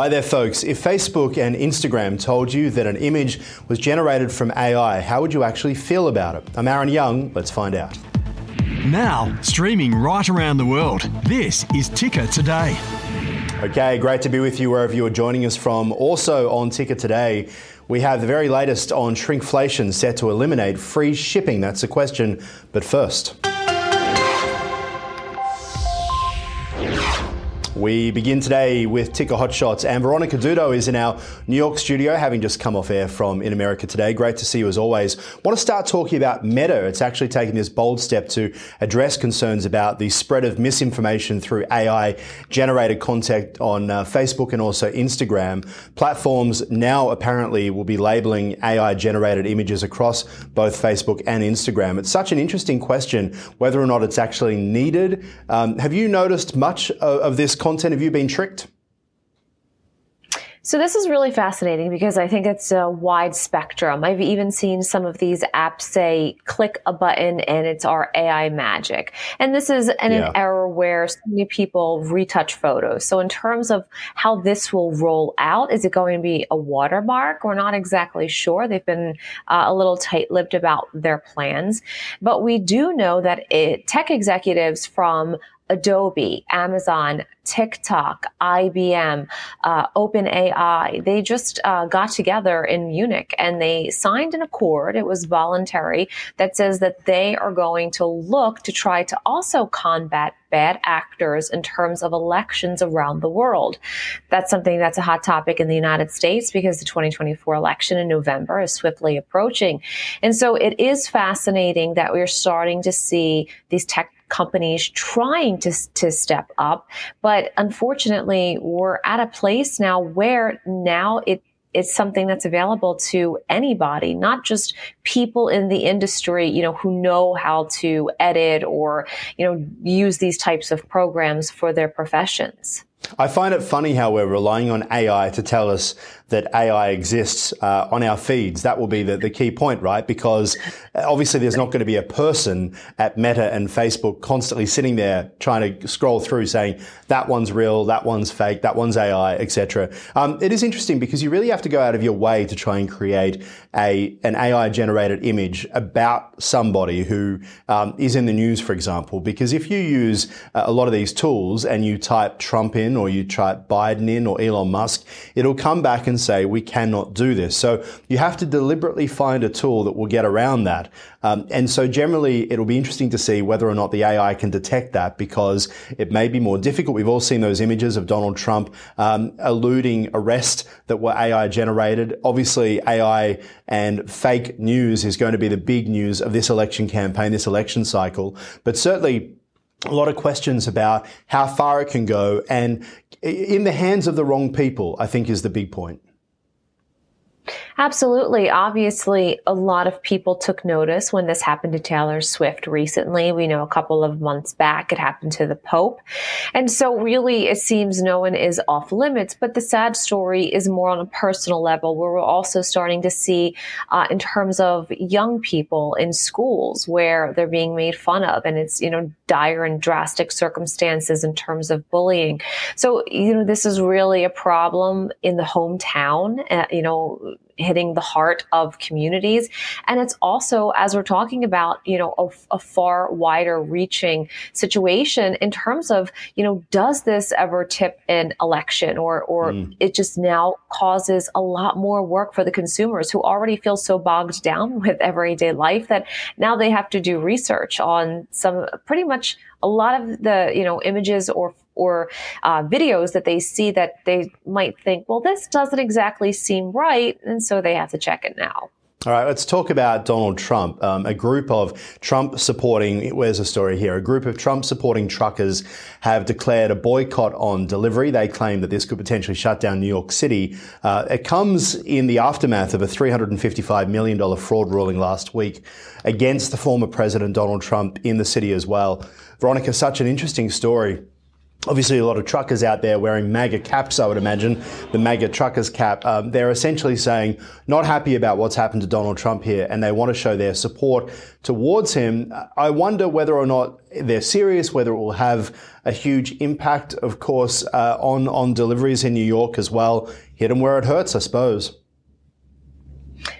Hi there, folks. If Facebook and Instagram told you that an image was generated from AI, how would you actually feel about it? I'm Aaron Young. Let's find out. Now, streaming right around the world, this is Ticker Today. Okay, great to be with you wherever you are joining us from. Also on Ticker Today, we have the very latest on shrinkflation set to eliminate free shipping. That's the question. But first. We begin today with Ticker Hotshots, and Veronica Dudo is in our New York studio, having just come off air from In America Today. Great to see you as always. Want to start talking about Meta. It's actually taking this bold step to address concerns about the spread of misinformation through AI generated content on uh, Facebook and also Instagram. Platforms now apparently will be labeling AI generated images across both Facebook and Instagram. It's such an interesting question whether or not it's actually needed. Um, have you noticed much of, of this content? Content have you been tricked? So this is really fascinating because I think it's a wide spectrum. I've even seen some of these apps say click a button and it's our AI magic. And this is an, yeah. an error where so many people retouch photos. So in terms of how this will roll out, is it going to be a watermark? We're not exactly sure. They've been uh, a little tight-lipped about their plans, but we do know that it, tech executives from Adobe, Amazon, TikTok, IBM, uh, OpenAI, they just uh, got together in Munich and they signed an accord. It was voluntary that says that they are going to look to try to also combat bad actors in terms of elections around the world. That's something that's a hot topic in the United States because the 2024 election in November is swiftly approaching. And so it is fascinating that we're starting to see these tech companies trying to, to step up. But unfortunately, we're at a place now where now it it's something that's available to anybody, not just people in the industry, you know, who know how to edit or, you know, use these types of programs for their professions. I find it funny how we're relying on AI to tell us that AI exists uh, on our feeds. That will be the, the key point, right? Because uh, obviously there's not going to be a person at Meta and Facebook constantly sitting there trying to scroll through saying that one's real, that one's fake, that one's AI, etc. Um, it is interesting because you really have to go out of your way to try and create a an AI generated image about somebody who um, is in the news, for example. Because if you use uh, a lot of these tools and you type Trump in or you type Biden in or Elon Musk, it'll come back and say, we cannot do this. So you have to deliberately find a tool that will get around that. Um, and so generally, it'll be interesting to see whether or not the AI can detect that because it may be more difficult. We've all seen those images of Donald Trump um, eluding arrest that were AI generated. Obviously, AI and fake news is going to be the big news of this election campaign, this election cycle. But certainly, a lot of questions about how far it can go and in the hands of the wrong people, I think is the big point. Absolutely. Obviously, a lot of people took notice when this happened to Taylor Swift recently. We know a couple of months back it happened to the Pope. And so really it seems no one is off limits, but the sad story is more on a personal level where we're also starting to see uh, in terms of young people in schools where they're being made fun of and it's, you know, dire and drastic circumstances in terms of bullying. So, you know, this is really a problem in the hometown, uh, you know, hitting the heart of communities. And it's also, as we're talking about, you know, a, a far wider reaching situation in terms of, you know, does this ever tip an election or, or mm. it just now causes a lot more work for the consumers who already feel so bogged down with everyday life that now they have to do research on some pretty much a lot of the you know images or or uh, videos that they see that they might think, well, this doesn't exactly seem right, and so they have to check it now. All right, let's talk about Donald Trump. Um, a group of Trump supporting, where's the story here? A group of Trump supporting truckers have declared a boycott on delivery. They claim that this could potentially shut down New York City. Uh, it comes in the aftermath of a $355 million fraud ruling last week against the former president Donald Trump in the city as well. Veronica, such an interesting story obviously a lot of truckers out there wearing MAGA caps, I would imagine, the MAGA truckers cap. Um, they're essentially saying not happy about what's happened to Donald Trump here and they want to show their support towards him. I wonder whether or not they're serious, whether it will have a huge impact, of course, uh, on, on deliveries in New York as well. Hit them where it hurts, I suppose.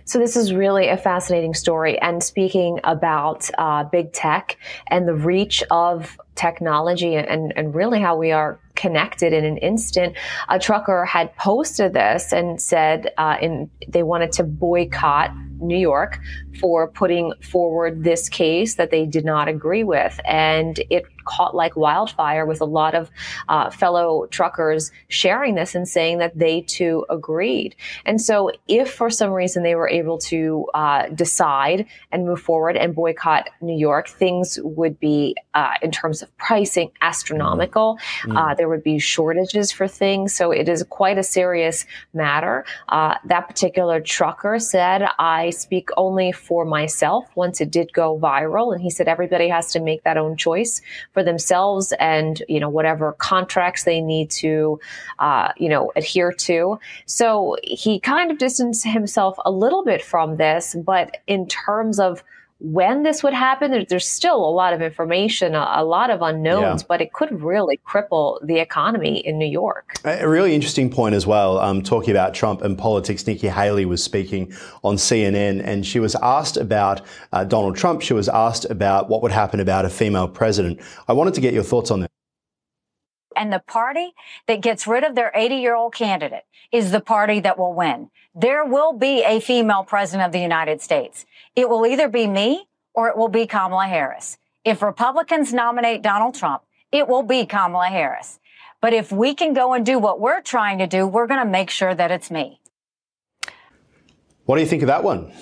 So this is really a fascinating story. And speaking about uh, big tech and the reach of technology and, and really how we are connected in an instant. A trucker had posted this and said uh, in, they wanted to boycott New York for putting forward this case that they did not agree with. And it caught like wildfire with a lot of uh, fellow truckers sharing this and saying that they too agreed. And so, if for some reason they were able to uh, decide and move forward and boycott New York, things would be, uh, in terms of pricing, astronomical. Mm. there would be shortages for things. So, it is quite a serious matter. Uh, that particular trucker said, I speak only for myself once it did go viral. And he said, everybody has to make that own choice for themselves and, you know, whatever contracts they need to, uh, you know, adhere to. So he kind of distanced himself a little bit from this, but in terms of when this would happen, there's still a lot of information, a, lot of unknowns, yeah. but it could really cripple the economy in New York. A really interesting point as well, um, talking about Trump and politics. Nikki Haley was speaking on CNN and she was asked about uh, Donald Trump. She was asked about what would happen about a female president. I wanted to get your thoughts on that. And the party that gets rid of their 80 year old candidate is the party that will win. There will be a female president of the United States. It will either be me or it will be Kamala Harris. If Republicans nominate Donald Trump, it will be Kamala Harris. But if we can go and do what we're trying to do, we're going to make sure that it's me. What do you think of that one?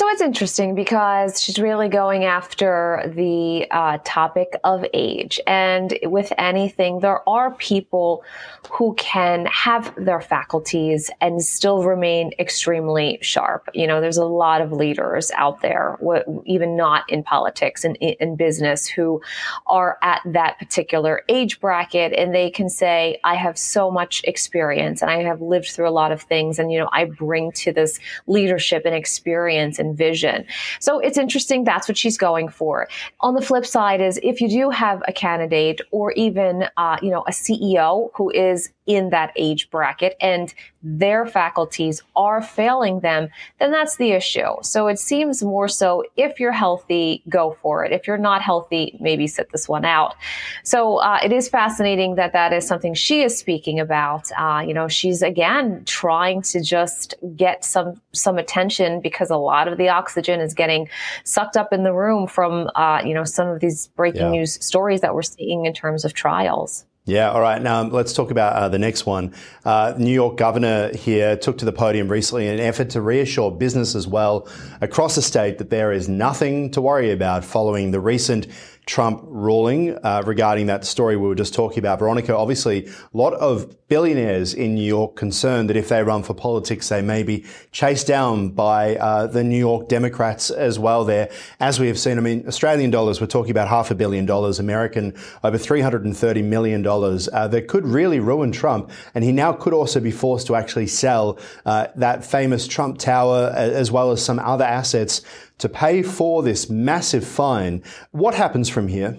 So it's interesting because she's really going after the uh, topic of age. And with anything, there are people who can have their faculties and still remain extremely sharp. You know, there's a lot of leaders out there, even not in politics and in business, who are at that particular age bracket and they can say, I have so much experience and I have lived through a lot of things. And, you know, I bring to this leadership and experience and vision. So it's interesting. That's what she's going for. On the flip side is if you do have a candidate or even, uh, you know, a CEO who is in that age bracket and their faculties are failing them, then that's the issue. So it seems more so if you're healthy, go for it. If you're not healthy, maybe sit this one out. So uh, it is fascinating that that is something she is speaking about. Uh, you know, she's again trying to just get some some attention because a lot of the oxygen is getting sucked up in the room from uh, you know some of these breaking yeah. news stories that we're seeing in terms of trials. Yeah, all right. Now let's talk about uh, the next one. Uh, New York governor here took to the podium recently in an effort to reassure business as well across the state that there is nothing to worry about following the recent Trump ruling uh, regarding that story we were just talking about. Veronica, obviously, a lot of billionaires in New York concerned that if they run for politics, they may be chased down by uh, the New York Democrats as well there. As we have seen, I mean, Australian dollars, we're talking about half a billion dollars, American over $330 million uh, that could really ruin Trump. And he now could also be forced to actually sell uh, that famous Trump Tower as well as some other assets to pay for this massive fine. What happens from here?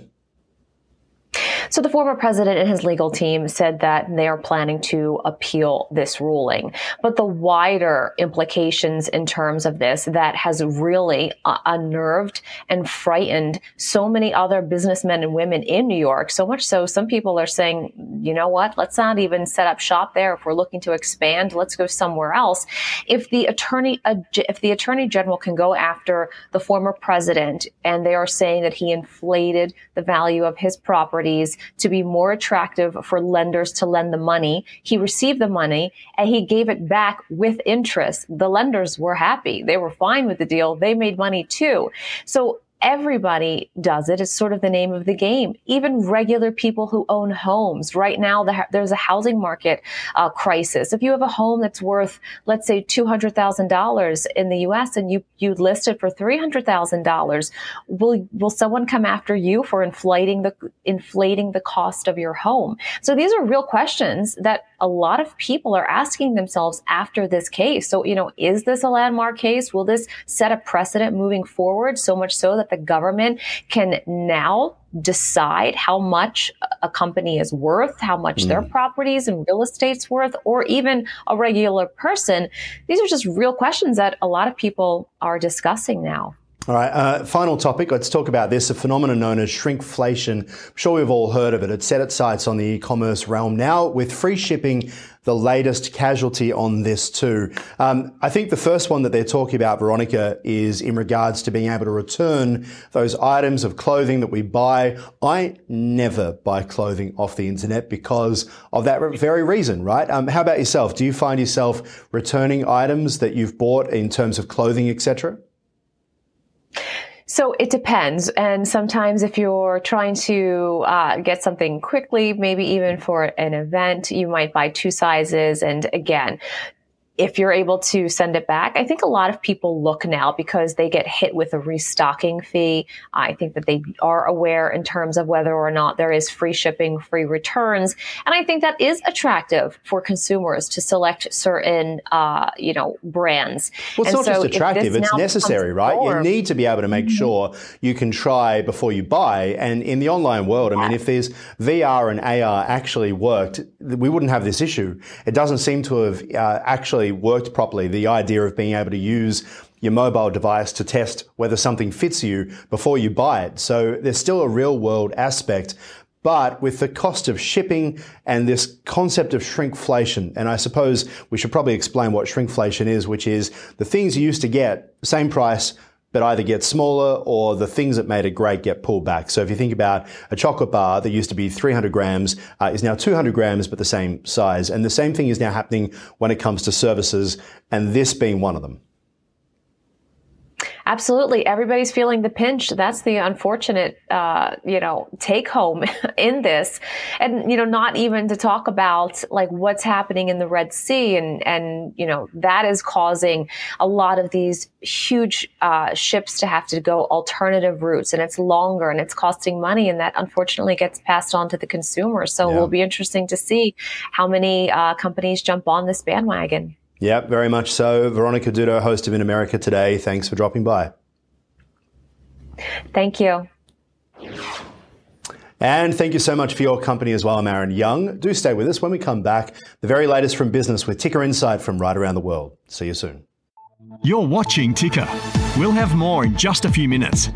So the former president and his legal team said that they are planning to appeal this ruling. But the wider implications in terms of this that has really uh, unnerved and frightened so many other businessmen and women in New York. So much so, some people are saying, you know what? Let's not even set up shop there. If we're looking to expand, let's go somewhere else. If the attorney, uh, if the attorney general can go after the former president and they are saying that he inflated the value of his properties to be more attractive for lenders to lend the money. He received the money and he gave it back with interest. The lenders were happy. They were fine with the deal. They made money too. So everybody does it. It's sort of the name of the game. Even regular people who own homes. Right now, the, there's a housing market uh, crisis. If you have a home that's worth, let's say, $200,000 in the U.S. and you, you list it for $300,000, will, will someone come after you for inflating the, inflating the cost of your home? So these are real questions that a lot of people are asking themselves after this case. So, you know, is this a landmark case? Will this set a precedent moving forward? So much so that the government can now decide how much a company is worth, how much mm. their properties and real estate's worth, or even a regular person. These are just real questions that a lot of people are discussing now. All right, uh, final topic. Let's talk about this a phenomenon known as shrinkflation. I'm sure we've all heard of it. It's set its sights on the e commerce realm now, with free shipping the latest casualty on this too. Um, I think the first one that they're talking about, Veronica, is in regards to being able to return those items of clothing that we buy. I never buy clothing off the internet because of that very reason, right? Um, how about yourself? Do you find yourself returning items that you've bought in terms of clothing, etc.? So it depends. And sometimes if you're trying to uh, get something quickly, maybe even for an event, you might buy two sizes. And again, if you're able to send it back, I think a lot of people look now because they get hit with a restocking fee. I think that they are aware in terms of whether or not there is free shipping, free returns. And I think that is attractive for consumers to select certain, uh, you know, brands. Well, it's and not so just attractive, it's necessary, right? You need to be able to make mm-hmm. sure you can try before you buy. And in the online world, I mean, if there's VR and AR actually worked, we wouldn't have this issue. It doesn't seem to have uh, actually worked properly. The idea of being able to use your mobile device to test whether something fits you before you buy it. So there's still a real world aspect. But with the cost of shipping and this concept of shrinkflation, and I suppose we should probably explain what shrinkflation is, which is the things you used to get, same price, but either get smaller or the things that made it great get pulled back. So if you think about a chocolate bar that used to be 300 grams uh, is now 200 grams, but the same size. And the same thing is now happening when it comes to services, and this being one of them. Absolutely. Everybody's feeling the pinch. That's the unfortunate, uh, you know, take home in this. And, you know, not even to talk about like what's happening in the Red Sea and, and, you know, that is causing a lot of these huge, uh, ships to have to go alternative routes and it's longer and it's costing money. And that unfortunately gets passed on to the consumer. So yeah. it will be interesting to see how many, uh, companies jump on this bandwagon. Yep, very much so. Veronica Dudo, host of In America Today. Thanks for dropping by. Thank you. And thank you so much for your company as well, I'm Aaron Young. Do stay with us when we come back. The very latest from business with Ticker Insight from right around the world. See you soon. You're watching Ticker. We'll have more in just a few minutes.